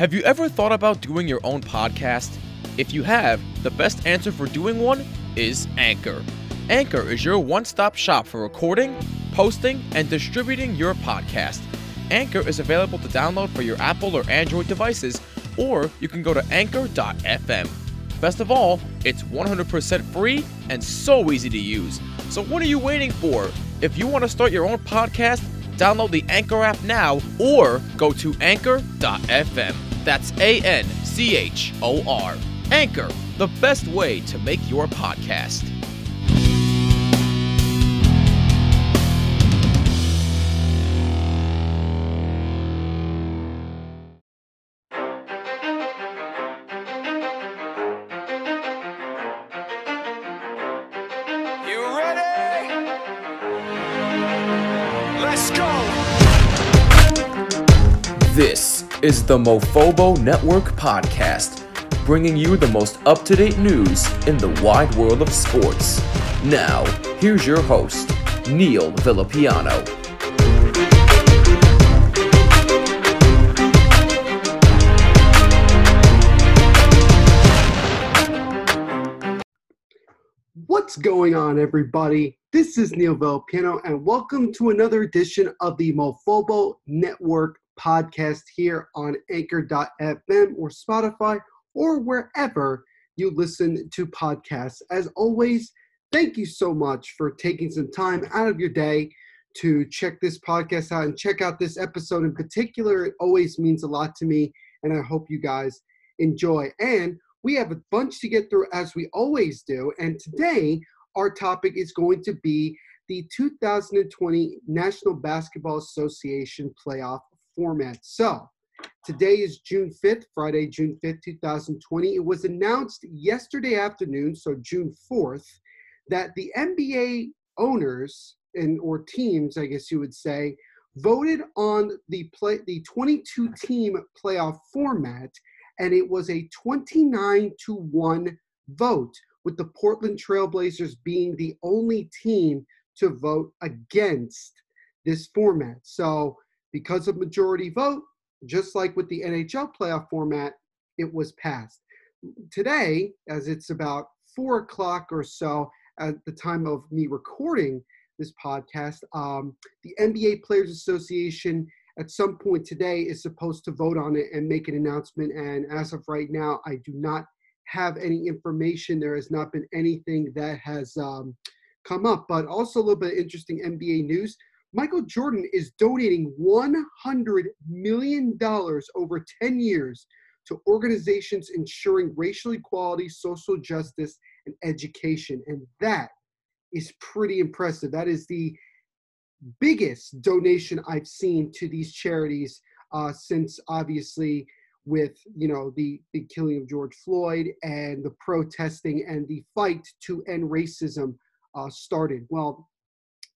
Have you ever thought about doing your own podcast? If you have, the best answer for doing one is Anchor. Anchor is your one stop shop for recording, posting, and distributing your podcast. Anchor is available to download for your Apple or Android devices, or you can go to anchor.fm. Best of all, it's 100% free and so easy to use. So, what are you waiting for? If you want to start your own podcast, download the Anchor app now or go to anchor.fm. That's A N C H O R. Anchor, the best way to make your podcast. This is the Mofobo Network Podcast, bringing you the most up to date news in the wide world of sports. Now, here's your host, Neil Villapiano. What's going on, everybody? This is Neil Villapiano, and welcome to another edition of the Mofobo Network podcast here on Anchor.fm or Spotify or wherever you listen to podcasts. As always, thank you so much for taking some time out of your day to check this podcast out and check out this episode in particular. It always means a lot to me, and I hope you guys enjoy. And we have a bunch to get through as we always do. And today, our topic is going to be the 2020 National Basketball Association playoff format. So, today is June 5th, Friday, June 5th, 2020. It was announced yesterday afternoon, so June 4th, that the NBA owners and or teams, I guess you would say, voted on the play the 22 team playoff format and it was a 29 to 1 vote with the Portland Trailblazers being the only team to vote against this format. So, because of majority vote, just like with the NHL playoff format, it was passed. Today, as it's about four o'clock or so at the time of me recording this podcast, um, the NBA Players Association at some point today is supposed to vote on it and make an announcement. And as of right now, I do not have any information. There has not been anything that has um, come up. But also a little bit of interesting NBA news. Michael Jordan is donating $100 million over 10 years to organizations ensuring racial equality, social justice, and education. And that is pretty impressive. That is the biggest donation I've seen to these charities uh, since obviously with you know the the killing of George Floyd and the protesting and the fight to end racism uh, started. Well,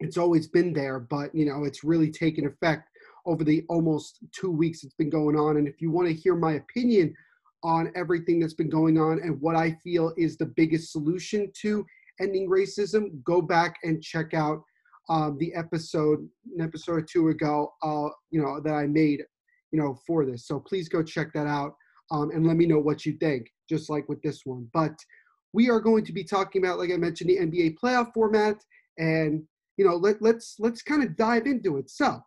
it's always been there, but you know it's really taken effect over the almost two weeks it's been going on. And if you want to hear my opinion on everything that's been going on and what I feel is the biggest solution to ending racism, go back and check out um, the episode, an episode or two ago, uh, you know, that I made, you know, for this. So please go check that out um, and let me know what you think, just like with this one. But we are going to be talking about, like I mentioned, the NBA playoff format, and you know, let, let's let's kind of dive into it. So,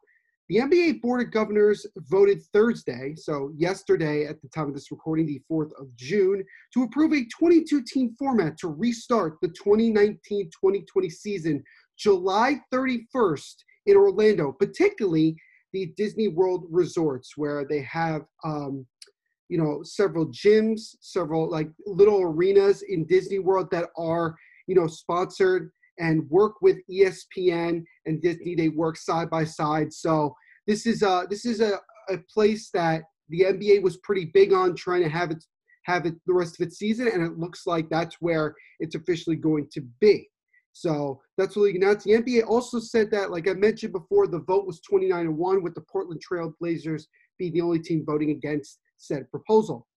the NBA Board of Governors voted Thursday, so yesterday at the time of this recording, the 4th of June, to approve a 22 team format to restart the 2019 2020 season July 31st in Orlando, particularly the Disney World resorts where they have, um, you know, several gyms, several like little arenas in Disney World that are, you know, sponsored and work with ESPN and Disney. They work side by side. So this is a this is a, a place that the NBA was pretty big on trying to have it have it the rest of its season, and it looks like that's where it's officially going to be. So that's what we announced. The NBA also said that, like I mentioned before, the vote was 29 to 1, with the Portland Trail Blazers being the only team voting against said proposal.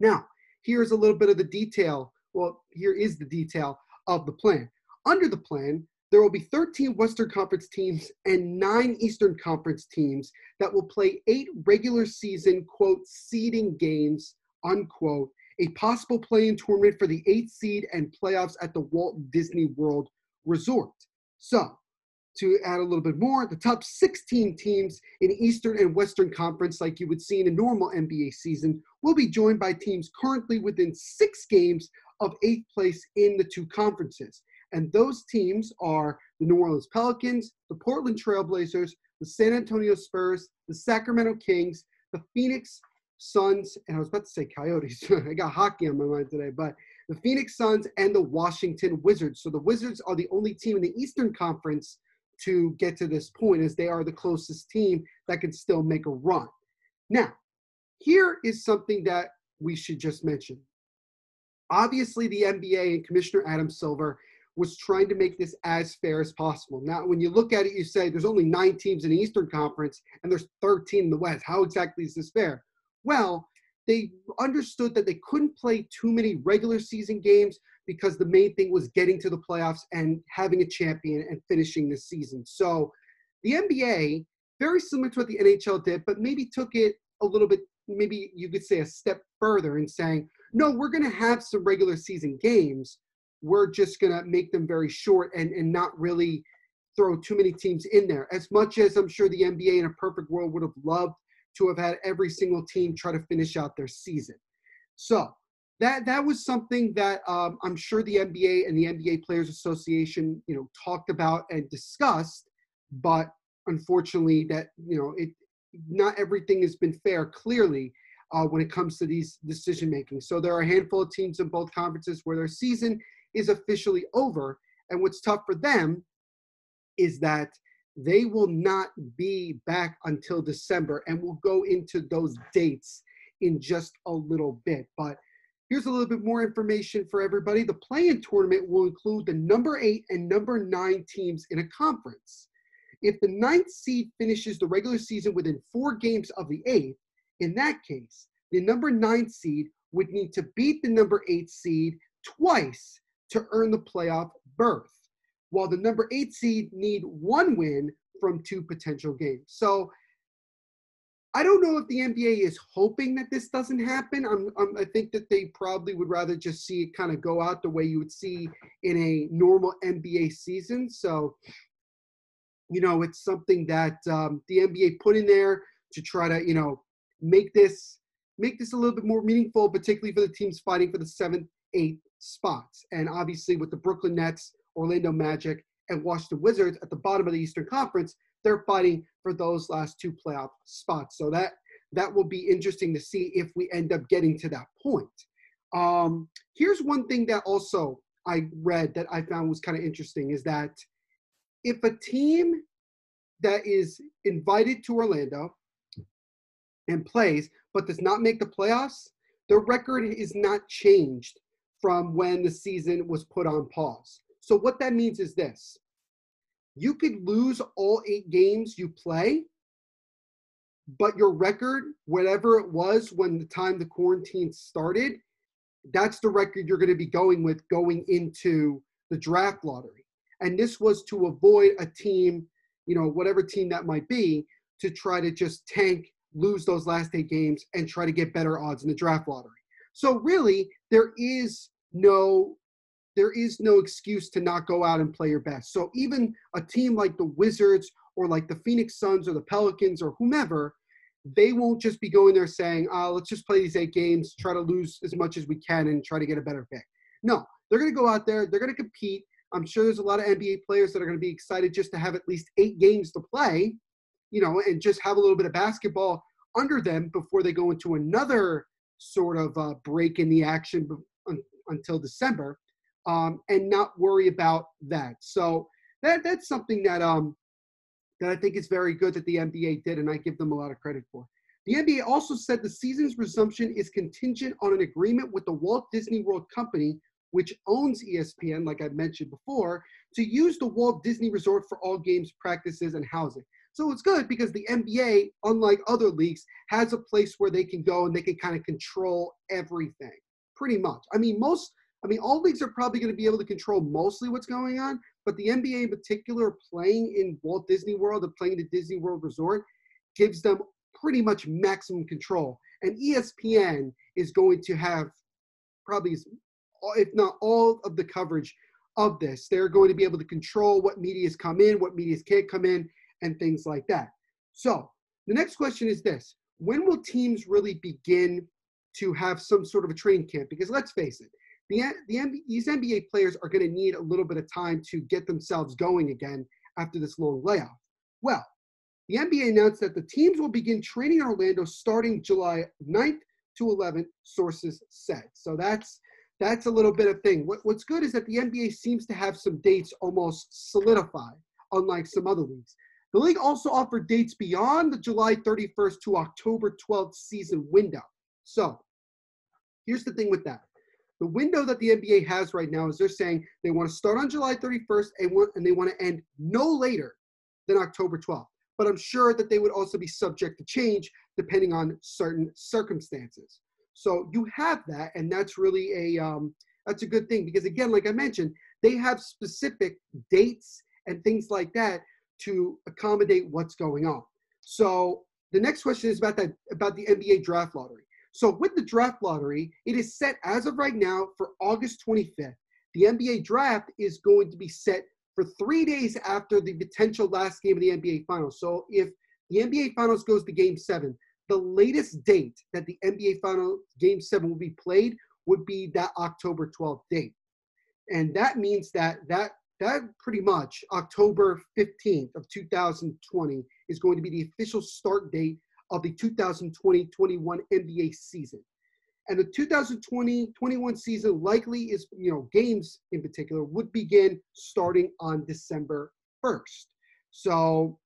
Now, here's a little bit of the detail. Well, here is the detail of the plan. Under the plan, there will be 13 Western Conference teams and nine Eastern Conference teams that will play eight regular season, quote, seeding games, unquote, a possible play in tournament for the eighth seed and playoffs at the Walt Disney World Resort. So, to add a little bit more, the top 16 teams in Eastern and Western Conference, like you would see in a normal NBA season, will be joined by teams currently within six games of eighth place in the two conferences. And those teams are the New Orleans Pelicans, the Portland Trailblazers, the San Antonio Spurs, the Sacramento Kings, the Phoenix Suns, and I was about to say Coyotes. I got hockey on my mind today, but the Phoenix Suns and the Washington Wizards. So the Wizards are the only team in the Eastern Conference to get to this point, as they are the closest team that can still make a run. Now, here is something that we should just mention. Obviously, the NBA and Commissioner Adam Silver was trying to make this as fair as possible. Now, when you look at it, you say there's only nine teams in the Eastern Conference and there's 13 in the West. How exactly is this fair? Well, they understood that they couldn't play too many regular season games because the main thing was getting to the playoffs and having a champion and finishing the season. So the NBA, very similar to what the NHL did, but maybe took it a little bit, maybe you could say a step further in saying, no, we're going to have some regular season games. We're just going to make them very short and, and not really throw too many teams in there. As much as I'm sure the NBA in a perfect world would have loved to have had every single team try to finish out their season. So that that was something that um, I'm sure the NBA and the NBA Players Association, you know, talked about and discussed, but unfortunately, that you know, it not everything has been fair. Clearly, uh, when it comes to these decision making, so there are a handful of teams in both conferences where their season is officially over, and what's tough for them is that they will not be back until December, and we'll go into those dates in just a little bit. But here's a little bit more information for everybody. The play-in tournament will include the number eight and number nine teams in a conference. If the ninth seed finishes the regular season within four games of the eighth, in that case, the number nine seed would need to beat the number eight seed twice to earn the playoff berth while the number eight seed need one win from two potential games. So I don't know if the NBA is hoping that this doesn't happen. I'm, I'm, i think that they probably would rather just see it kind of go out the way you would see in a normal NBA season. So, you know, it's something that um, the NBA put in there to try to, you know, make this make this a little bit more meaningful, particularly for the teams fighting for the seventh, eighth spots. And obviously, with the Brooklyn Nets Orlando Magic, and Washington Wizards at the bottom of the Eastern Conference, they're fighting for those last two playoff spots. So that that will be interesting to see if we end up getting to that point. Um, here's one thing that also I read that I found was kind of interesting is that if a team that is invited to Orlando and plays but does not make the playoffs, their record is not changed from when the season was put on pause. So what that means is this. You could lose all eight games you play, but your record, whatever it was when the time the quarantine started, that's the record you're going to be going with going into the draft lottery. And this was to avoid a team, you know, whatever team that might be, to try to just tank, lose those last eight games, and try to get better odds in the draft lottery. So really, there is no there is no excuse to not go out and play your best. So even a team like the Wizards or like the Phoenix Suns or the Pelicans or whomever, they won't just be going there saying, oh, let's just play these eight games, try to lose as much as we can and try to get a better pick. No, they're going to go out there, they're going to compete. I'm sure there's a lot of NBA players that are going to be excited just to have at least eight games to play, you know, and just have a little bit of basketball under them before they go into another sort of uh, break in the action until December um, and not worry about that. So that that's something that um that I think is very good that the NBA did, and I give them a lot of credit for. The NBA also said the season's resumption is contingent on an agreement with the Walt Disney World Company, which owns ESPN, like I mentioned before, to use the Walt Disney Resort for all games, practices, and housing. So it's good because the NBA, unlike other leagues, has a place where they can go and they can kind of control everything, pretty much. I mean, most I mean, all leagues are probably going to be able to control mostly what's going on, but the NBA in particular playing in Walt Disney World and playing the Disney World Resort gives them pretty much maximum control. And ESPN is going to have probably, if not all of the coverage of this. They're going to be able to control what medias come in, what medias can't come in, and things like that. So the next question is this when will teams really begin to have some sort of a training camp? Because let's face it, the, the these NBA players are going to need a little bit of time to get themselves going again after this long layoff. Well, the NBA announced that the teams will begin training in Orlando starting July 9th to 11th, sources said. So that's that's a little bit of thing. What, what's good is that the NBA seems to have some dates almost solidified, unlike some other leagues. The league also offered dates beyond the July 31st to October 12th season window. So here's the thing with that. The window that the NBA has right now is they're saying they want to start on July 31st and, they want to end no later than October 12th. But I'm sure that they would also be subject to change depending on certain circumstances. So you have that, and that's really a um, that's a good thing because again, like I mentioned, they have specific dates and things like that to accommodate what's going on. So the next question is about that about the NBA draft lottery. So with the draft lottery, it is set as of right now for August 25th. The NBA draft is going to be set for three days after the potential last game of the NBA Finals. So if the NBA Finals goes to Game Seven, the latest date that the NBA Final Game Seven will be played would be that October 12th date, and that means that that that pretty much October 15th of 2020 is going to be the official start date of the 2020-21 NBA season. And the 2020-21 season likely is, you know, games in particular would begin starting on December 1st. So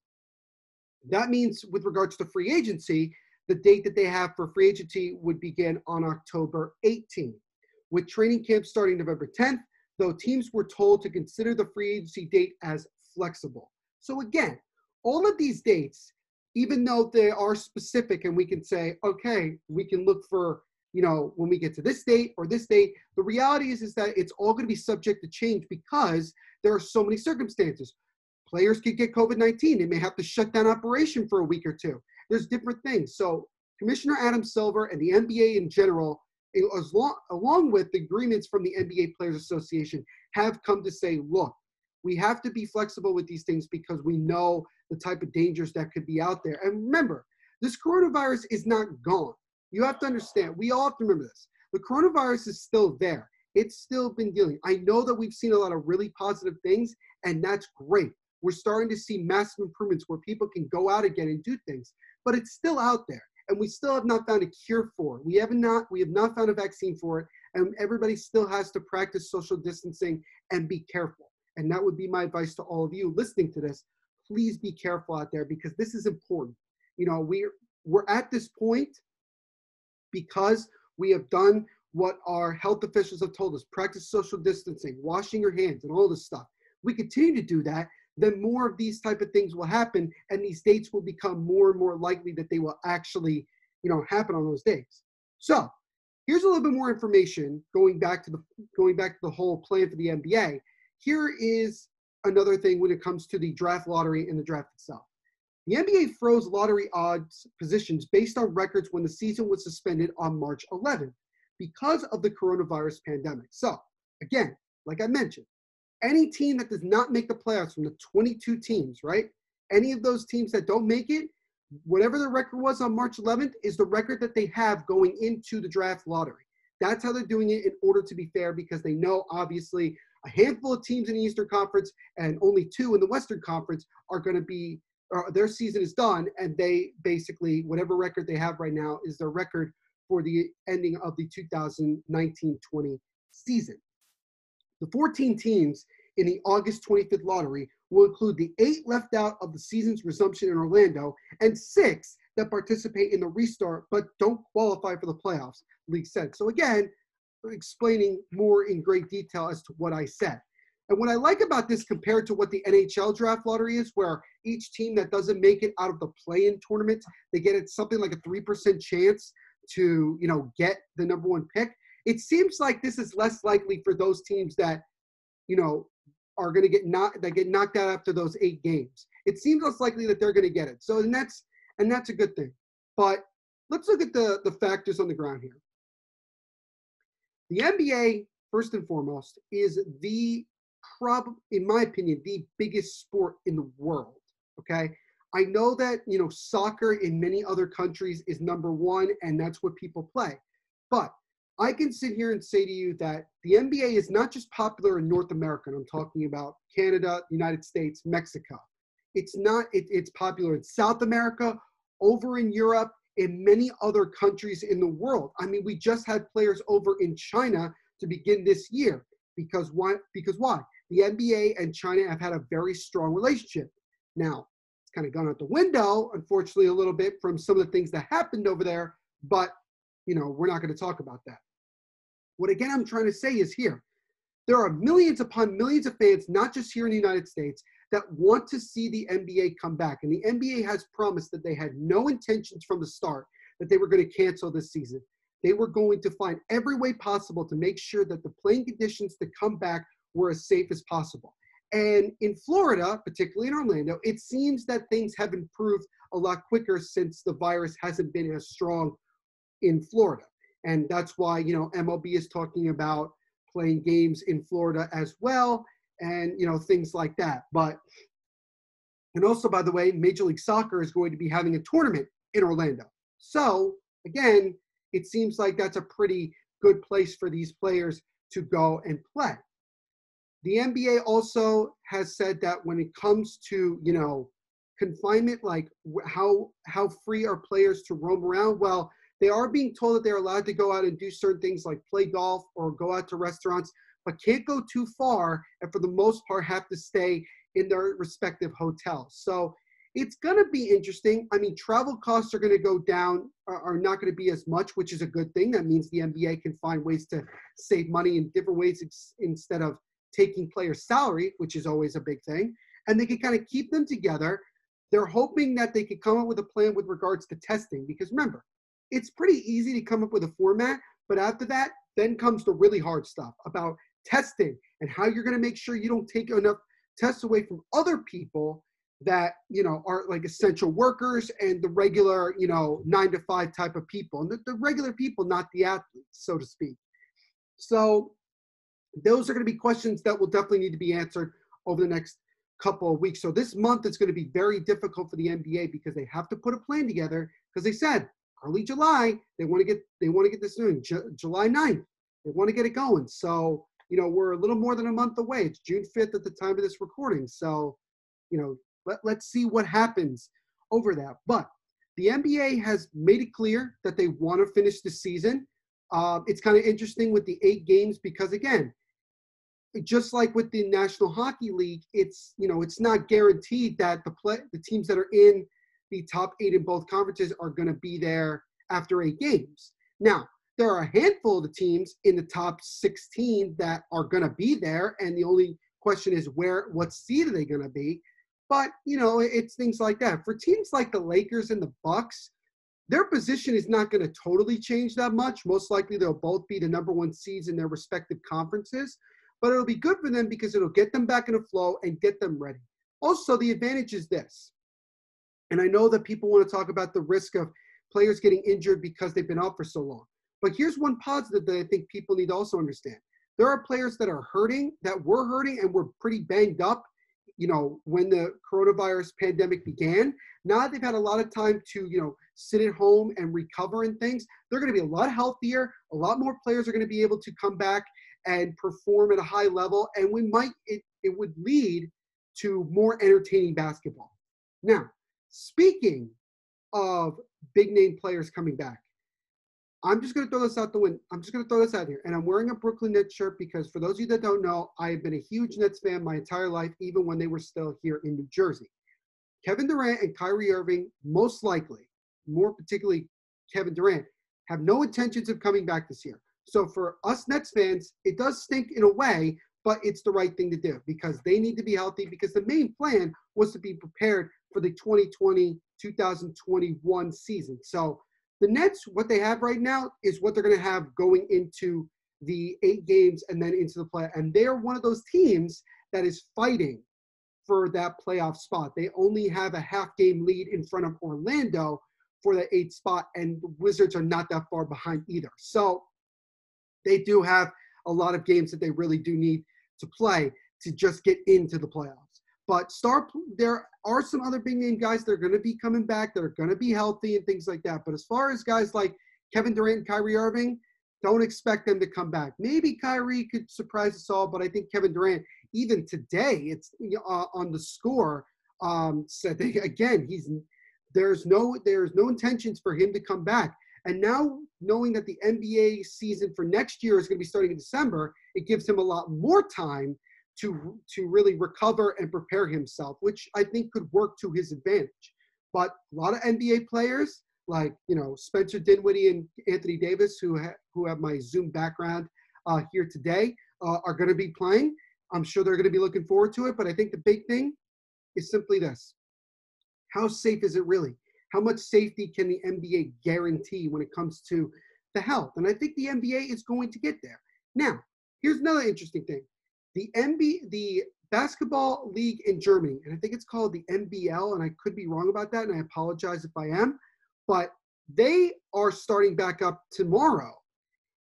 that means with regards to free agency, the date that they have for free agency would begin on October 18th, with training camp starting November 10th, though teams were told to consider the free agency date as flexible. So again, all of these dates, even though they are specific and we can say, okay, we can look for, you know, when we get to this date or this date, the reality is, is that it's all going to be subject to change because there are so many circumstances. Players could get COVID 19. They may have to shut down operation for a week or two. There's different things. So Commissioner Adam Silver and the NBA in general, as long, along with the agreements from the NBA Players Association, have come to say, look, we have to be flexible with these things because we know the type of dangers that could be out there. And remember, this coronavirus is not gone. You have to understand, we all have to remember this. The coronavirus is still there. It's still been dealing. I know that we've seen a lot of really positive things, and that's great. We're starting to see massive improvements where people can go out again and do things but it's still out there and we still have not found a cure for it. We have not we have not found a vaccine for it, and everybody still has to practice social distancing and be careful. And that would be my advice to all of you listening to this. Please be careful out there because this is important. You know, we're we're at this point because we have done what our health officials have told us practice social distancing, washing your hands, and all this stuff. We continue to do that then more of these type of things will happen and these dates will become more and more likely that they will actually you know happen on those days so here's a little bit more information going back to the going back to the whole plan for the nba here is another thing when it comes to the draft lottery and the draft itself the nba froze lottery odds positions based on records when the season was suspended on march 11th because of the coronavirus pandemic so again like i mentioned any team that does not make the playoffs from the 22 teams, right? Any of those teams that don't make it, whatever the record was on March 11th is the record that they have going into the draft lottery. That's how they're doing it in order to be fair because they know obviously a handful of teams in the Eastern Conference and only two in the Western Conference are going to be uh, their season is done and they basically whatever record they have right now is their record for the ending of the 2019-20 season. The 14 teams in the August 25th lottery will include the eight left out of the season's resumption in Orlando and six that participate in the restart but don't qualify for the playoffs, league said. So again, explaining more in great detail as to what I said. And what I like about this compared to what the NHL draft lottery is, where each team that doesn't make it out of the play-in tournament, they get it something like a three percent chance to, you know, get the number one pick. It seems like this is less likely for those teams that, you know, are going to get not that get knocked out after those eight games. It seems less likely that they're going to get it. So and that's and that's a good thing. But let's look at the the factors on the ground here. The NBA, first and foremost, is the prob in my opinion, the biggest sport in the world. Okay. I know that you know soccer in many other countries is number one, and that's what people play. But I can sit here and say to you that the NBA is not just popular in North America. I'm talking about Canada, United States, Mexico. It's not. It, it's popular in South America, over in Europe, in many other countries in the world. I mean, we just had players over in China to begin this year because why? Because why? The NBA and China have had a very strong relationship. Now, it's kind of gone out the window, unfortunately, a little bit from some of the things that happened over there, but you know, we're not going to talk about that. What again I'm trying to say is here, there are millions upon millions of fans, not just here in the United States, that want to see the NBA come back. And the NBA has promised that they had no intentions from the start that they were going to cancel this season. They were going to find every way possible to make sure that the playing conditions to come back were as safe as possible. And in Florida, particularly in Orlando, it seems that things have improved a lot quicker since the virus hasn't been as strong in Florida. And that's why, you know, MLB is talking about playing games in Florida as well and, you know, things like that. But, and also, by the way, Major League Soccer is going to be having a tournament in Orlando. So, again, it seems like that's a pretty good place for these players to go and play. The NBA also has said that when it comes to, you know, confinement, like how how free are players to roam around? Well, they are being told that they're allowed to go out and do certain things like play golf or go out to restaurants, but can't go too far and for the most part have to stay in their respective hotels. So it's going to be interesting. I mean, travel costs are going to go down, are, not going to be as much, which is a good thing. That means the NBA can find ways to save money in different ways ex- instead of taking players' salary, which is always a big thing, and they can kind of keep them together. They're hoping that they could come up with a plan with regards to testing, because remember, it's pretty easy to come up with a format, but after that, then comes the really hard stuff about testing and how you're going to make sure you don't take enough tests away from other people that you know are like essential workers and the regular you know nine to five type of people and the, the regular people not the athletes so to speak so those are going to be questions that will definitely need to be answered over the next couple of weeks. So this month is going to be very difficult for the NBA because they have to put a plan together because they said early July they want to get they want to get this doing J- July 9th. They want to get it going. So, you know, we're a little more than a month away. It's June 5th at the time of this recording. So, you know, let, let's see what happens over that. But the NBA has made it clear that they want to finish the season. Uh, it's kind of interesting with the eight games because, again, just like with the National Hockey League, it's you know it's not guaranteed that the play the teams that are in the top eight in both conferences are going to be there after eight games. Now there are a handful of the teams in the top 16 that are going to be there, and the only question is where what seed are they going to be? But you know it's things like that. For teams like the Lakers and the Bucks, their position is not going to totally change that much. Most likely they'll both be the number one seeds in their respective conferences but it'll be good for them because it'll get them back in a flow and get them ready. Also, the advantage is this, and I know that people want to talk about the risk of players getting injured because they've been out for so long. But here's one positive that I think people need to also understand. There are players that are hurting, that were hurting and were pretty banged up, you know, when the coronavirus pandemic began. Now they've had a lot of time to, you know, sit at home and recover and things. They're going to be a lot healthier. A lot more players are going to be able to come back and perform at a high level, and we might it, it would lead to more entertaining basketball. Now, speaking of big name players coming back, I'm just going to throw this out the window. I'm just going to throw this out here. And I'm wearing a Brooklyn Nets shirt because, for those of you that don't know, I have been a huge Nets fan my entire life, even when they were still here in New Jersey. Kevin Durant and Kyrie Irving, most likely, more particularly Kevin Durant, have no intentions of coming back this year. So for us Nets fans, it does stink in a way, but it's the right thing to do because they need to be healthy because the main plan was to be prepared for the 2020 2021 season. So the Nets, what they have right now is what they're going to have going into the eight games and then into the play. And they are one of those teams that is fighting for that playoff spot. They only have a half game lead in front of Orlando for the eighth spot, and the Wizards are not that far behind either. So they do have a lot of games that they really do need to play to just get into the playoffs. But star, there are some other big name guys that are going to be coming back, that are going to be healthy and things like that. But as far as guys like Kevin Durant and Kyrie Irving, don't expect them to come back. Maybe Kyrie could surprise us all, but I think Kevin Durant, even today, it's uh, on the score um, said that, again he's there's no there's no intentions for him to come back. And now knowing that the NBA season for next year is going to be starting in December, it gives him a lot more time to to really recover and prepare himself, which I think could work to his advantage. But a lot of NBA players like you know Spencer Dinwiddie and Anthony Davis, who ha- who have my Zoom background uh, here today, uh, are going to be playing. I'm sure they're going to be looking forward to it. But I think the big thing is simply this: How safe is it really? How much safety can the NBA guarantee when it comes to the health? And I think the NBA is going to get there. Now, here's another interesting thing: the NBA, the basketball league in Germany, and I think it's called the NBL, and I could be wrong about that, and I apologize if I am but they are starting back up tomorrow.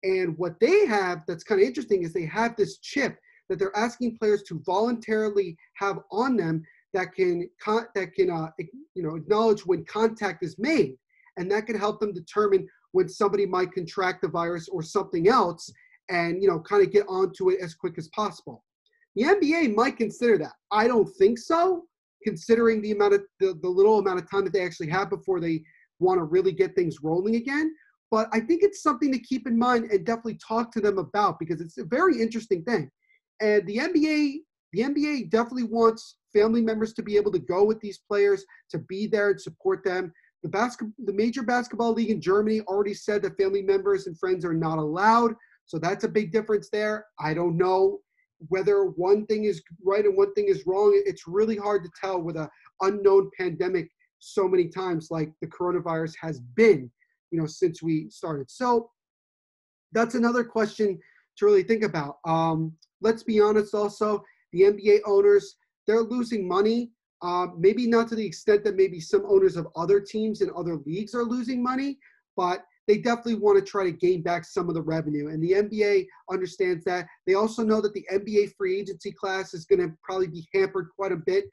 And what they have that's kind of interesting is they have this chip that they're asking players to voluntarily have on them that can that can uh, you know acknowledge when contact is made, and that can help them determine when somebody might contract the virus or something else, and you know kind of get onto it as quick as possible. The NBA might consider that. I don't think so, considering the amount of the, the little amount of time that they actually have before they want to really get things rolling again. But I think it's something to keep in mind and definitely talk to them about because it's a very interesting thing. And the NBA, the NBA definitely wants family members to be able to go with these players, to be there and support them. The basket, the major basketball league in Germany already said that family members and friends are not allowed. So that's a big difference there. I don't know whether one thing is right and one thing is wrong. It's really hard to tell with an unknown pandemic so many times like the coronavirus has been, you know, since we started. So that's another question to really think about. Um, let's be honest also, the NBA owners, they're losing money. Uh, maybe not to the extent that maybe some owners of other teams and other leagues are losing money, but they definitely want to try to gain back some of the revenue. And the NBA understands that. They also know that the NBA free agency class is going to probably be hampered quite a bit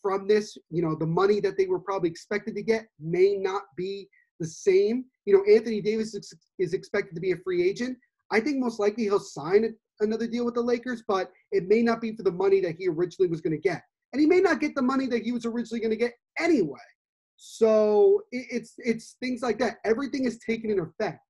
from this, you know, the money that they were probably expected to get may not be the same. You know, Anthony Davis is, is expected to be a free agent. I think most likely he'll sign another deal with the Lakers, but it may not be for the money that he originally was going to get. And he may not get the money that he was originally going to get anyway. So it, it's it's things like that. Everything is taken in effect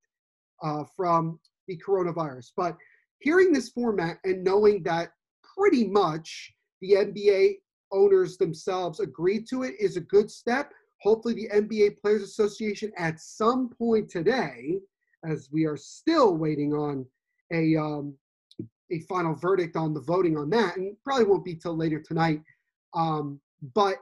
uh, from the coronavirus. But hearing this format and knowing that pretty much the NBA owners themselves agreed to it is a good step. Hopefully, the NBA Players Association at some point today, as we are still waiting on a um, a final verdict on the voting on that, and probably won't be till later tonight. Um, but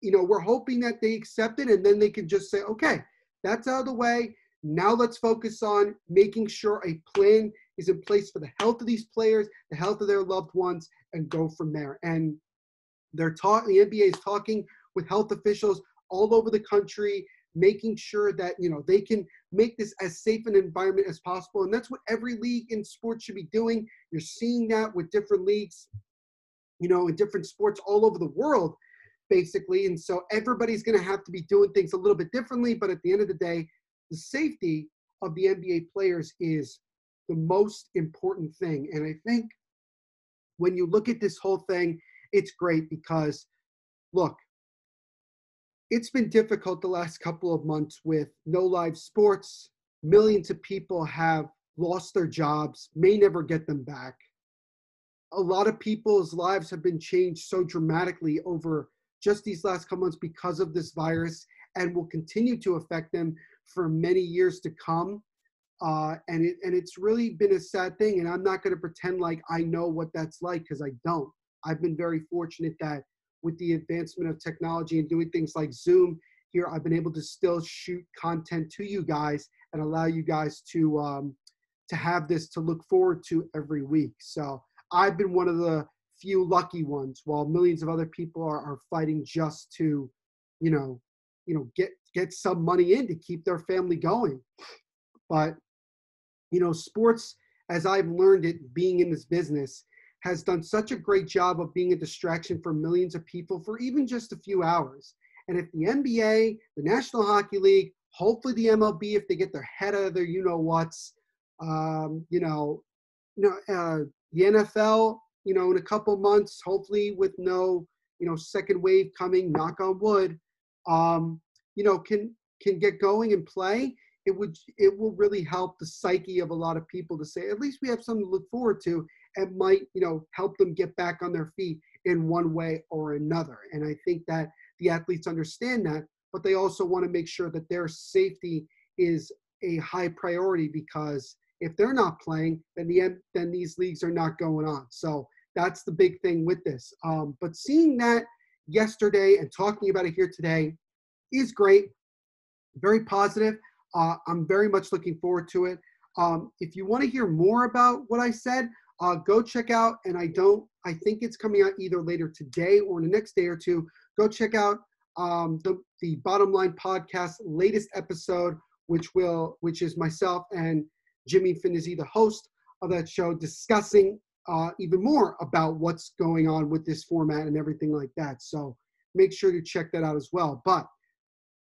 you know, we're hoping that they accept it, and then they can just say, okay, that's out of the way. Now let's focus on making sure a plan is in place for the health of these players, the health of their loved ones, and go from there. And they're talking. The NBA is talking with health officials all over the country, making sure that you know they can make this as safe an environment as possible. And that's what every league in sports should be doing. You're seeing that with different leagues, you know, in different sports all over the world, basically. And so everybody's going to have to be doing things a little bit differently. But at the end of the day, the safety of the NBA players is the most important thing. And I think when you look at this whole thing, it's great because, look, it's been difficult the last couple of months with no live sports. Millions of people have lost their jobs, may never get them back. A lot of people's lives have been changed so dramatically over just these last couple months because of this virus and will continue to affect them for many years to come. Uh, and it and it's really been a sad thing. And I'm not going to pretend like I know what that's like because I don't. I've been very fortunate that with the advancement of technology and doing things like Zoom here, I've been able to still shoot content to you guys and allow you guys to um, to have this to look forward to every week. So I've been one of the few lucky ones, while millions of other people are, are fighting just to, you know, you know, get get some money in to keep their family going. But you know, sports, as I've learned it being in this business, has done such a great job of being a distraction for millions of people for even just a few hours. And if the NBA, the National Hockey League, hopefully the MLB, if they get their head out of their you know what's, um, you know, you know, uh, the NFL, you know, in a couple months, hopefully with no, you know, second wave coming, knock on wood, um, you know, can can get going and play. It would it will really help the psyche of a lot of people to say at least we have something to look forward to and might you know help them get back on their feet in one way or another. And I think that the athletes understand that, but they also want to make sure that their safety is a high priority because if they're not playing, then the then these leagues are not going on. So that's the big thing with this. Um, but seeing that yesterday and talking about it here today is great, very positive. Uh, I'm very much looking forward to it. Um, if you want to hear more about what I said, uh, go check out. And I don't, I think it's coming out either later today or the next day or two. Go check out um, the the Bottom Line podcast latest episode, which will, which is myself and Jimmy Finizzi, the host of that show, discussing uh, even more about what's going on with this format and everything like that. So make sure to check that out as well. But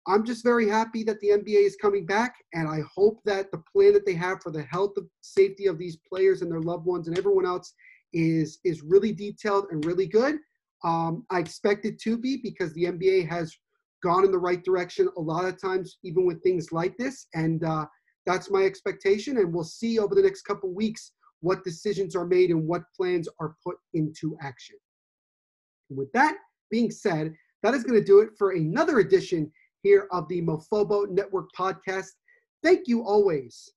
I'm just very happy that the NBA is coming back, and I hope that the plan that they have for the health and safety of these players and their loved ones and everyone else is is really detailed and really good. Um, I expect it to be because the NBA has gone in the right direction a lot of times, even with things like this, and uh, that's my expectation. And we'll see over the next couple weeks what decisions are made and what plans are put into action. And with that being said, that is going to do it for another edition here of the Mofobo Network podcast. Thank you always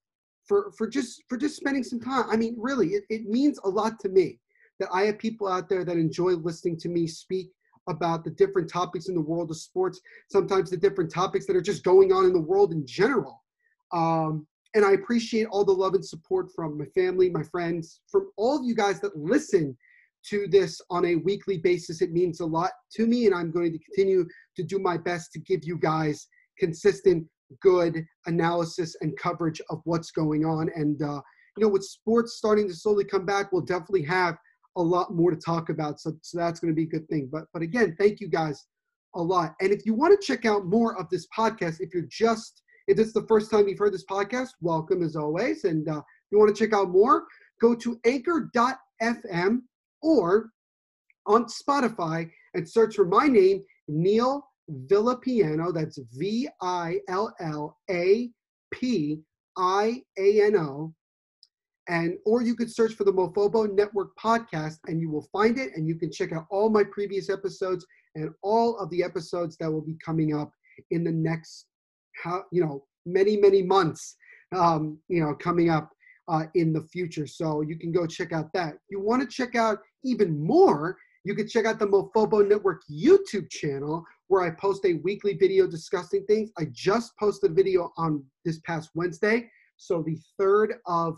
for, for just for just spending some time. I mean, really, it, it means a lot to me that I have people out there that enjoy listening to me speak about the different topics in the world of sports, sometimes the different topics that are just going on in the world in general. Um, and I appreciate all the love and support from my family, my friends, from all of you guys that listen to this on a weekly basis. It means a lot to me, and I'm going to continue to do my best to give you guys consistent, good analysis and coverage of what's going on. And, uh, you know, with sports starting to slowly come back, we'll definitely have a lot more to talk about. So, so that's going to be a good thing. But, but again, thank you guys a lot. And if you want to check out more of this podcast, if you're just, if this is the first time you've heard this podcast, welcome as always. And uh, if you want to check out more, go to anchor.fm or on Spotify and search for my name, Neil Villapiano. That's V I L L A P I A N O. And or you could search for the Mofobo Network podcast and you will find it and you can check out all my previous episodes and all of the episodes that will be coming up in the next how you know many many months um, you know coming up uh, in the future. So you can go check out that. If you want to check out even more, you can check out the Mofobo Network YouTube channel where I post a weekly video discussing things. I just posted a video on this past Wednesday, so the 3rd of,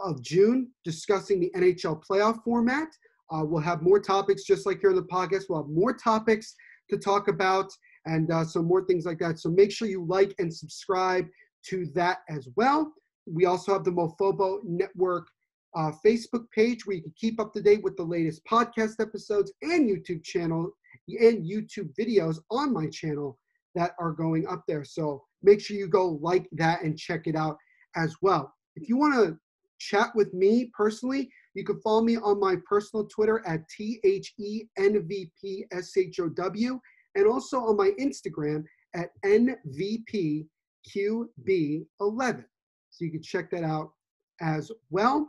of June, discussing the NHL playoff format. Uh, we'll have more topics just like here on the podcast. We'll have more topics to talk about and uh, some more things like that. So make sure you like and subscribe to that as well. We also have the Mofobo Network uh, Facebook page where you can keep up to date with the latest podcast episodes and YouTube channel and YouTube videos on my channel that are going up there. So make sure you go like that and check it out as well. If you want to chat with me personally, you can follow me on my personal Twitter at T H E N V P S H O W and also on my Instagram at NVPQB11. So you can check that out as well.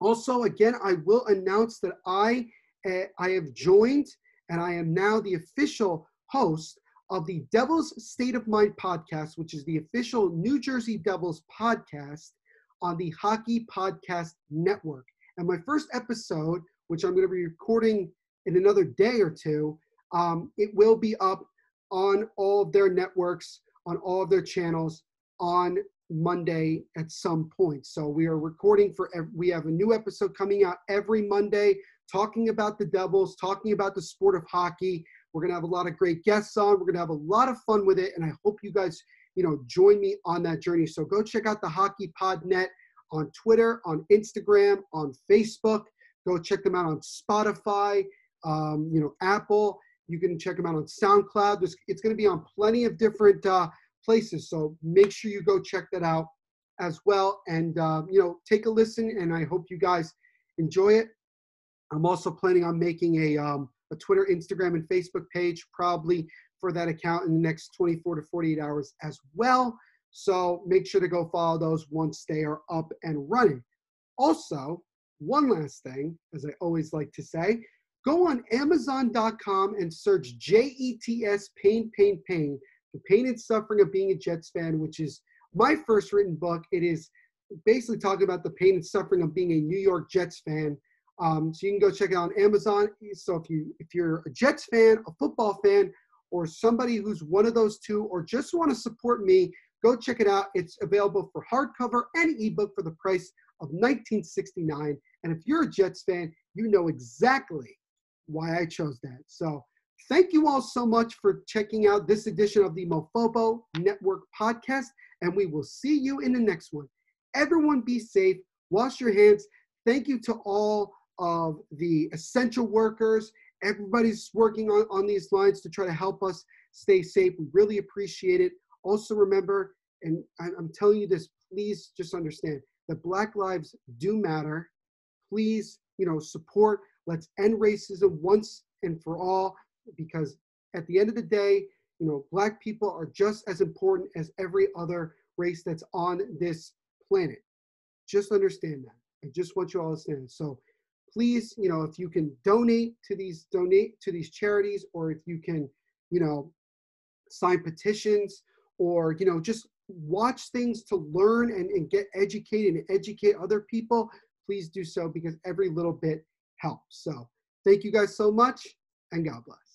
Also, again, I will announce that I uh, I have joined and I am now the official host of the Devils State of Mind podcast, which is the official New Jersey Devils podcast on the Hockey Podcast Network. And my first episode, which I'm going to be recording in another day or two, um, it will be up on all of their networks, on all of their channels on Monday at some point. So we are recording for, we have a new episode coming out every Monday talking about the Devils, talking about the sport of hockey. We're going to have a lot of great guests on. We're going to have a lot of fun with it. And I hope you guys, you know, join me on that journey. So go check out the Hockey Pod Net on Twitter, on Instagram, on Facebook. Go check them out on Spotify, um, you know, Apple. You can check them out on SoundCloud. There's, it's going to be on plenty of different uh, places. So make sure you go check that out as well. And, uh, you know, take a listen. And I hope you guys enjoy it. I'm also planning on making a, um, a Twitter, Instagram, and Facebook page probably for that account in the next 24 to 48 hours as well. So make sure to go follow those once they are up and running. Also, one last thing, as I always like to say, go on Amazon.com and search JETS Pain, Pain, Pain, The Pain and Suffering of Being a Jets Fan, which is my first written book. It is basically talking about the pain and suffering of being a New York Jets fan. Um, so you can go check it out on Amazon. So if you if you're a Jets fan, a football fan, or somebody who's one of those two, or just want to support me, go check it out. It's available for hardcover and ebook for the price of 1969. And if you're a Jets fan, you know exactly why I chose that. So thank you all so much for checking out this edition of the Mofobo Network podcast, and we will see you in the next one. Everyone be safe, wash your hands. Thank you to all of the essential workers. Everybody's working on, on these lines to try to help us stay safe. We really appreciate it. Also, remember, and I'm telling you this, please just understand that Black lives do matter. Please, you know, support. Let's end racism once and for all because at the end of the day, you know, Black people are just as important as every other race that's on this planet. Just understand that. I just want you all to understand. So please, you know, if you can donate to these donate to these charities, or if you can, you know, sign petitions, or you know, just watch things to learn and, and get educated and educate other people, please do so because every little bit helps. So thank you guys so much and God bless.